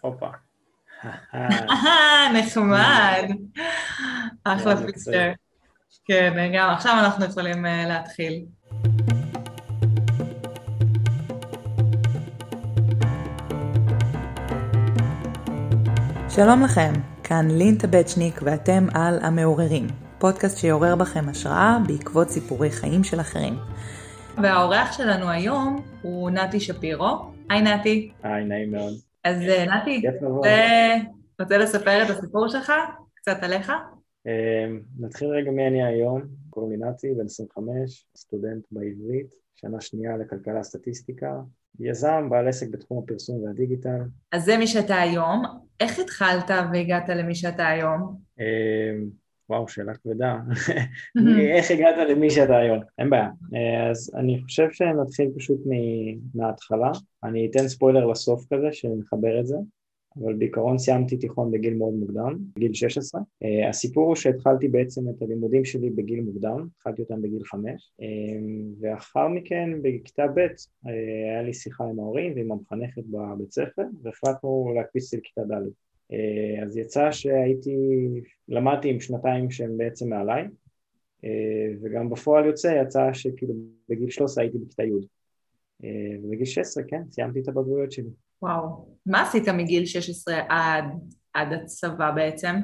הופה. נחמד. אחלה פיצ'ר. כן, גם עכשיו אנחנו יכולים אה, להתחיל. שלום לכם, כאן לין טבצ'ניק ואתם על המעוררים, פודקאסט שיעורר בכם השראה בעקבות סיפורי חיים של אחרים. והאורח שלנו היום הוא נתי שפירו. היי נתי. היי, נעים מאוד. אז אה, נתי, רוצה לספר את הסיפור שלך? קצת עליך? אמ, נתחיל רגע מי אני היום. קוראים לי נתי, בן 25, סטודנט בעברית, שנה שנייה לכלכלה סטטיסטיקה, יזם, בעל עסק בתחום הפרסום והדיגיטל. אז זה מי שאתה היום. איך התחלת והגעת למי שאתה היום? וואו, שאלה כבדה. איך הגעת למי שאתה היום? אין בעיה. אה, אז אני חושב שנתחיל פשוט מההתחלה. אני אתן ספוילר לסוף כזה, שנחבר את זה. אבל בעיקרון סיימתי תיכון בגיל מאוד מוקדם, בגיל 16. Uh, הסיפור הוא שהתחלתי בעצם את הלימודים שלי בגיל מוקדם, התחלתי אותם בגיל 5, uh, ואחר מכן בכיתה ב' uh, היה לי שיחה עם ההורים ועם המחנכת בבית ספר, והחלטנו להקפיץ לכיתה ד'. Uh, אז יצא שהייתי, למדתי עם שנתיים שהם בעצם מעליי, uh, וגם בפועל יוצא יצא שכאילו בגיל 13 הייתי בכיתה י'. Uh, ובגיל 16, כן, סיימתי את הבגרויות שלי. וואו. מה עשית מגיל 16 עד, עד הצבא בעצם?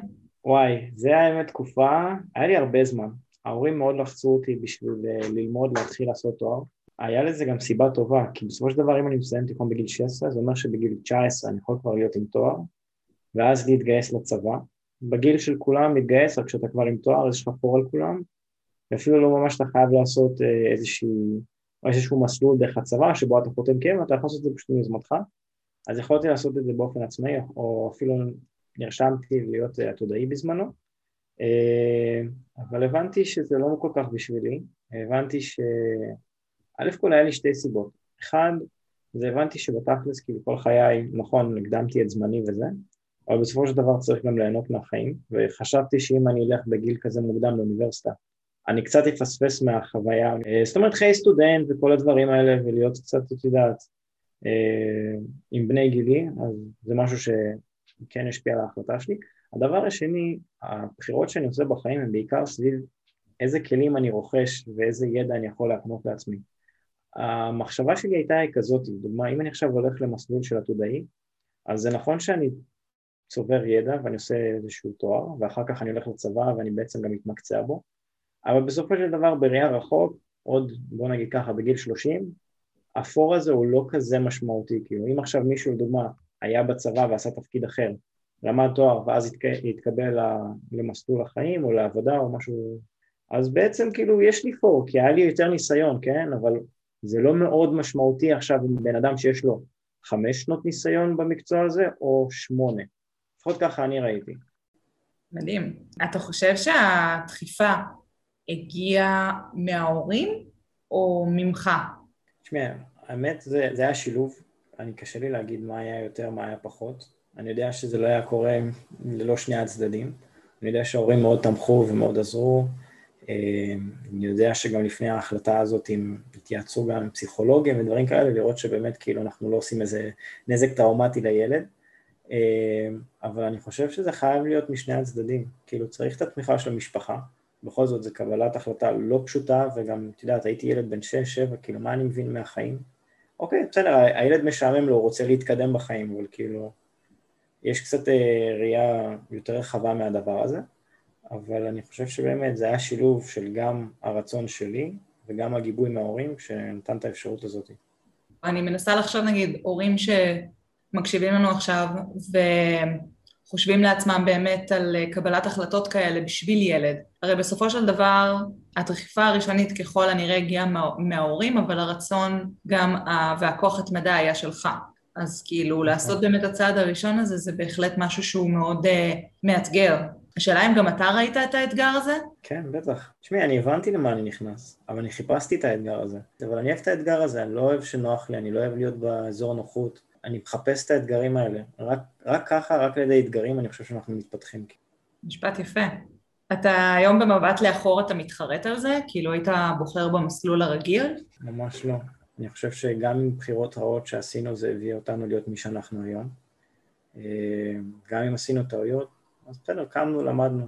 וואי, זה האמת תקופה, היה לי הרבה זמן. ההורים מאוד לחצו אותי בשביל אה, ללמוד, להתחיל לעשות תואר. היה לזה גם סיבה טובה, כי בסופו של דבר אם אני מסיים תיכון בגיל 16, זה אומר שבגיל 19 אני יכול כבר להיות עם תואר, ואז להתגייס לצבא. בגיל של כולם להתגייס, רק כשאתה כבר עם תואר, אז יש לך פור על כולם, ואפילו לא ממש אתה חייב לעשות אה, איזשהו, איזשהו מסלול דרך הצבא, שבו אתה חותם כן, אתה יכול לעשות את זה פשוט מיוזמתך. אז יכולתי לעשות את זה באופן עצמאי, או אפילו נרשמתי להיות עתודאי בזמנו, אה, אבל הבנתי שזה לא כל כך בשבילי, הבנתי ש... א' כל היה לי שתי סיבות, אחד, זה הבנתי שבתכלס כאילו כל חיי, נכון, הקדמתי את זמני וזה, אבל בסופו של דבר צריך גם ליהנות מהחיים, וחשבתי שאם אני אלך בגיל כזה מוקדם לאוניברסיטה, אני קצת אפספס מהחוויה, אה, זאת אומרת חיי סטודנט וכל הדברים האלה, ולהיות קצת, את יודעת, אה, עם בני גילי, אז זה משהו שכן השפיע על ההחלטה שלי. הדבר השני, הבחירות שאני עושה בחיים הן בעיקר סביב איזה כלים אני רוכש ואיזה ידע אני יכול להקנות לעצמי. המחשבה שלי הייתה כזאת, דוגמה, אם אני עכשיו הולך למסלול של עתודאי, אז זה נכון שאני צובר ידע ואני עושה איזשהו תואר, ואחר כך אני הולך לצבא ואני בעצם גם מתמקצע בו, אבל בסופו של דבר בראייה רחוק, עוד בוא נגיד ככה בגיל 30, האפור הזה הוא לא כזה משמעותי, כאילו אם עכשיו מישהו לדוגמה היה בצבא ועשה תפקיד אחר, למד תואר ואז התקבל למסלול החיים או לעבודה או משהו, אז בעצם כאילו יש לי פור, כי היה לי יותר ניסיון, כן, אבל זה לא מאוד משמעותי עכשיו עם בן אדם שיש לו חמש שנות ניסיון במקצוע הזה או שמונה, לפחות ככה אני ראיתי. מדהים. אתה חושב שהדחיפה הגיעה מההורים או ממך? תשמע, האמת זה, זה היה שילוב, אני קשה לי להגיד מה היה יותר, מה היה פחות. אני יודע שזה לא היה קורה ללא שני הצדדים. אני יודע שההורים מאוד תמכו ומאוד עזרו. אה, אני יודע שגם לפני ההחלטה הזאת הם התייעצו גם עם פסיכולוגים ודברים כאלה, לראות שבאמת כאילו אנחנו לא עושים איזה נזק טראומטי לילד. אה, אבל אני חושב שזה חייב להיות משני הצדדים. כאילו צריך את התמיכה של המשפחה. בכל זאת זו קבלת החלטה לא פשוטה, וגם, את יודעת, הייתי ילד בן 6-7, כאילו, מה אני מבין מהחיים? אוקיי, בסדר, הילד משעמם לו, הוא רוצה להתקדם בחיים, אבל כאילו, יש קצת אה, ראייה יותר רחבה מהדבר הזה, אבל אני חושב שבאמת זה היה שילוב של גם הרצון שלי וגם הגיבוי מההורים שנתן את האפשרות הזאת. אני מנסה לחשוב, נגיד, הורים שמקשיבים לנו עכשיו, ו... חושבים לעצמם באמת על אה, קבלת החלטות כאלה בשביל ילד. הרי בסופו של דבר, הדחיפה הראשונית ככל הנראה הגיעה מה, מההורים, אבל הרצון גם והכוח התמדה היה שלך. אז כאילו נכון. לעשות באמת הצעד הראשון הזה זה בהחלט משהו שהוא מאוד uh, מאתגר. השאלה אם גם אתה ראית את האתגר הזה? כן, בטח. תשמעי, אני הבנתי למה אני נכנס, אבל אני חיפשתי את האתגר הזה. אבל אני אוהב את האתגר הזה, אני לא אוהב שנוח לי, אני לא אוהב להיות באזור נוחות. אני מחפש את האתגרים האלה. רק, רק ככה, רק על ידי אתגרים, אני חושב שאנחנו מתפתחים. משפט יפה. אתה היום במבט לאחור אתה מתחרט על זה? כאילו היית בוחר במסלול הרגיל? ממש לא. אני חושב שגם עם בחירות רעות שעשינו זה הביא אותנו להיות מי שאנחנו היום. גם אם עשינו טעויות, אז בסדר, קמנו, למדנו.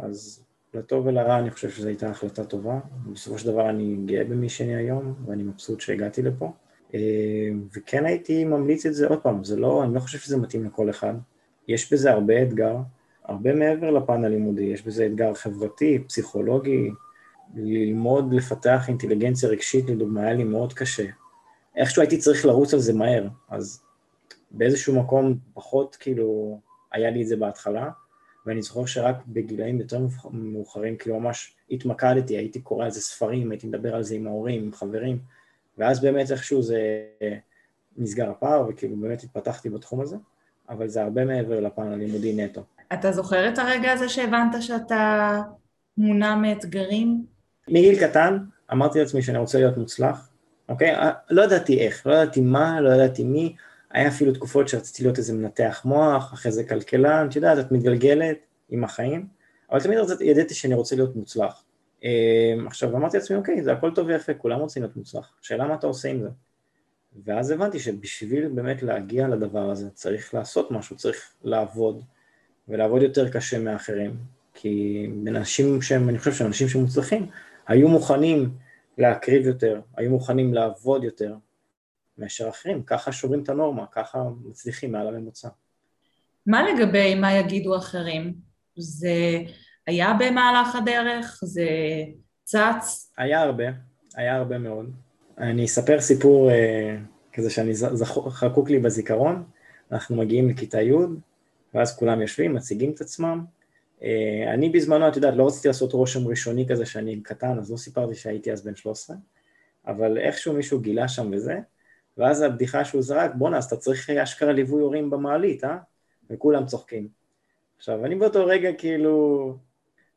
אז לטוב ולרע אני חושב שזו הייתה החלטה טובה. בסופו של דבר אני גאה במי שאני היום, ואני מבסוט שהגעתי לפה. וכן הייתי ממליץ את זה עוד פעם, זה לא, אני לא חושב שזה מתאים לכל אחד. יש בזה הרבה אתגר, הרבה מעבר לפן הלימודי, יש בזה אתגר חברתי, פסיכולוגי, ללמוד לפתח אינטליגנציה רגשית, לדוגמה, היה לי מאוד קשה. איכשהו הייתי צריך לרוץ על זה מהר, אז באיזשהו מקום פחות כאילו היה לי את זה בהתחלה, ואני זוכר שרק בגילאים יותר מאוחרים, כאילו ממש התמקדתי, הייתי קורא על זה ספרים, הייתי מדבר על זה עם ההורים, עם חברים, ואז באמת איכשהו זה נסגר הפער, וכאילו באמת התפתחתי בתחום הזה, אבל זה הרבה מעבר לפן הלימודי נטו. אתה זוכר את הרגע הזה שהבנת שאתה מונע מאתגרים? מגיל קטן אמרתי לעצמי שאני רוצה להיות מוצלח, אוקיי? אה, לא ידעתי איך, לא ידעתי מה, לא ידעתי מי, היה אפילו תקופות שרציתי להיות איזה מנתח מוח, אחרי זה כלכלן, את יודעת, את מתגלגלת עם החיים, אבל תמיד ידעתי שאני רוצה להיות מוצלח. אמ, עכשיו אמרתי לעצמי, אוקיי, זה הכל טוב ויפה, כולם רוצים להיות מוצלח, השאלה מה אתה עושה עם זה. ואז הבנתי שבשביל באמת להגיע לדבר הזה צריך לעשות משהו, צריך לעבוד, ולעבוד יותר קשה מאחרים, כי אנשים שהם, אני חושב שאנשים שמוצלחים, היו מוכנים להקריב יותר, היו מוכנים לעבוד יותר מאשר אחרים, ככה שוברים את הנורמה, ככה מצליחים מעל הממוצע. מה לגבי מה יגידו אחרים? זה היה במהלך הדרך? זה צץ? היה הרבה, היה הרבה מאוד. אני אספר סיפור אה, כזה שאני חקוק לי בזיכרון, אנחנו מגיעים לכיתה י', ואז כולם יושבים, מציגים את עצמם. אה, אני בזמנו, את יודעת, לא רציתי לעשות רושם ראשוני כזה שאני קטן, אז לא סיפרתי שהייתי אז בן 13, אבל איכשהו מישהו גילה שם וזה, ואז הבדיחה שהוא זרק, בואנה, אז אתה צריך אשכרה ליווי הורים במעלית, אה? וכולם צוחקים. עכשיו, אני באותו רגע כאילו,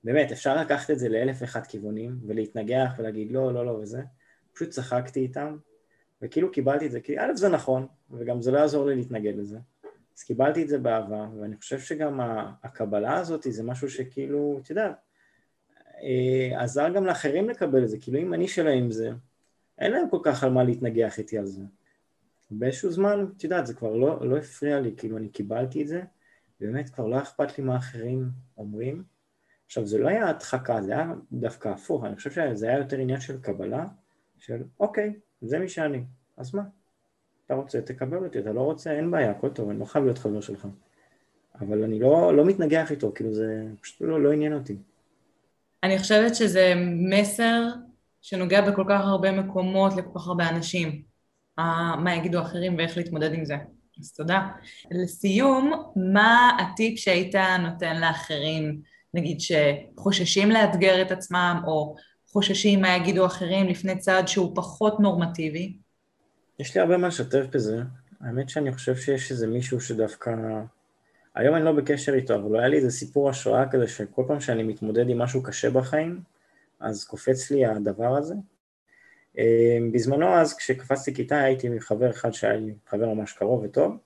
באמת, אפשר לקחת את זה לאלף ואחד כיוונים, ולהתנגח ולהגיד לא, לא, לא וזה. פשוט צחקתי איתם, וכאילו קיבלתי את זה, כי א' זה נכון, וגם זה לא יעזור לי להתנגד לזה. אז קיבלתי את זה באהבה, ואני חושב שגם הקבלה הזאת זה משהו שכאילו, את יודעת, אה, עזר גם לאחרים לקבל את זה, כאילו אם אני שלהם זה, אין להם כל כך על מה להתנגח איתי על זה. באיזשהו זמן, את יודעת, זה כבר לא, לא הפריע לי, כאילו אני קיבלתי את זה, באמת כבר לא אכפת לי מה אחרים אומרים. עכשיו, זה לא היה הדחקה, זה היה דווקא הפוך, אני חושב שזה היה יותר עניין של קבלה, של אוקיי, זה מי שאני, אז מה? אתה רוצה, תקבל אותי, אתה לא רוצה, אין בעיה, הכל טוב, אני לא חייב להיות חבר שלך. אבל אני לא, לא מתנגח איתו, כאילו זה פשוט לא, לא עניין אותי. אני חושבת שזה מסר שנוגע בכל כך הרבה מקומות לכל כך הרבה אנשים. מה יגידו אחרים ואיך להתמודד עם זה. אז תודה. לסיום, מה הטיפ שהיית נותן לאחרים, נגיד שחוששים לאתגר את עצמם, או חוששים מה יגידו אחרים לפני צעד שהוא פחות נורמטיבי? יש לי הרבה מה לשתף בזה. האמת שאני חושב שיש איזה מישהו שדווקא... היום אני לא בקשר איתו, אבל היה לי איזה סיפור השראה כזה שכל פעם שאני מתמודד עם משהו קשה בחיים, אז קופץ לי הדבר הזה. אמ, בזמנו אז כשקפצתי כיתה הייתי עם חבר אחד שהיה לי חבר ממש קרוב וטוב.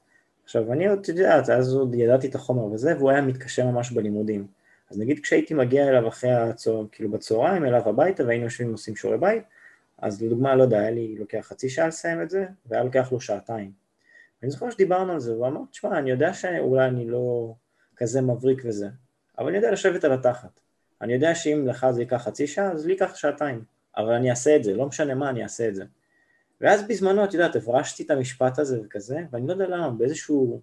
עכשיו אני עוד, יודעת, אז עוד ידעתי את החומר וזה, והוא היה מתקשה ממש בלימודים. אז נגיד כשהייתי מגיע אליו אחרי הצהר, כאילו בצהריים, אליו הביתה והיינו יושבים ועושים שיעורי בית, אז לדוגמה, לא יודע, היה לי לוקח חצי שעה לסיים את זה, והיה לוקח לו שעתיים. ואני זוכר שדיברנו על זה, והוא אמר, תשמע, אני יודע שאולי אני לא כזה מבריק וזה, אבל אני יודע לשבת על התחת. אני יודע שאם לך זה ייקח חצי שעה, אז לי ייקח שעתיים. אבל אני אעשה את זה, לא משנה מה, אני אעשה את זה. ואז בזמנו, את יודעת, הברשתי את המשפט הזה וכזה, ואני לא יודע למה, באיזשהו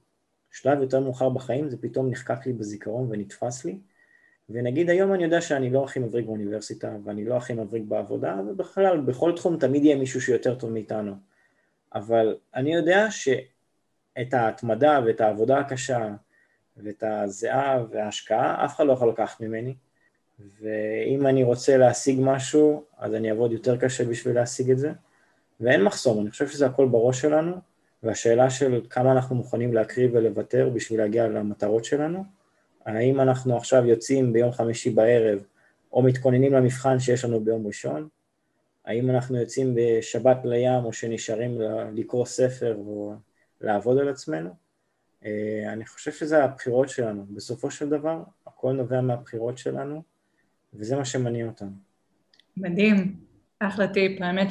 שלב יותר מאוחר בחיים זה פתאום נחקק לי בזיכרון ונתפס לי, ונגיד היום אני יודע שאני לא הכי מבריק באוניברסיטה, ואני לא הכי מבריק בעבודה, ובכלל, בכל תחום תמיד יהיה מישהו שיותר טוב מאיתנו. אבל אני יודע שאת ההתמדה ואת העבודה הקשה, ואת הזיעה וההשקעה, אף אחד לא יכול לקחת ממני, ואם אני רוצה להשיג משהו, אז אני אעבוד יותר קשה בשביל להשיג את זה, ואין מחסום, אני חושב שזה הכל בראש שלנו, והשאלה של כמה אנחנו מוכנים להקריב ולוותר בשביל להגיע למטרות שלנו, האם אנחנו עכשיו יוצאים ביום חמישי בערב או מתכוננים למבחן שיש לנו ביום ראשון, האם אנחנו יוצאים בשבת לים או שנשארים לקרוא ספר או לעבוד על עצמנו, אה, אני חושב שזה הבחירות שלנו, בסופו של דבר הכל נובע מהבחירות שלנו וזה מה שמניע אותנו. מדהים, אחלה טיפ, האמת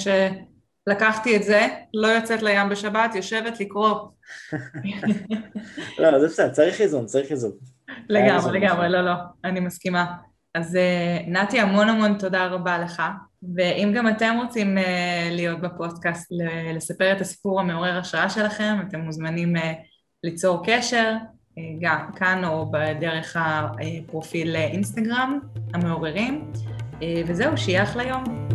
לקחתי את זה, לא יוצאת לים בשבת, יושבת לקרוא. לא, זה בסדר, צריך איזון, צריך איזון. לגמרי, לגמרי, לא, לא, אני מסכימה. אז אה, נתי, המון המון תודה רבה לך, ואם גם אתם רוצים אה, להיות בפודקאסט, לספר את הסיפור המעורר השראה שלכם, אתם מוזמנים אה, ליצור קשר, גם כאן או בדרך הפרופיל אינסטגרם, המעוררים, וזהו, שיהיה אחלה יום.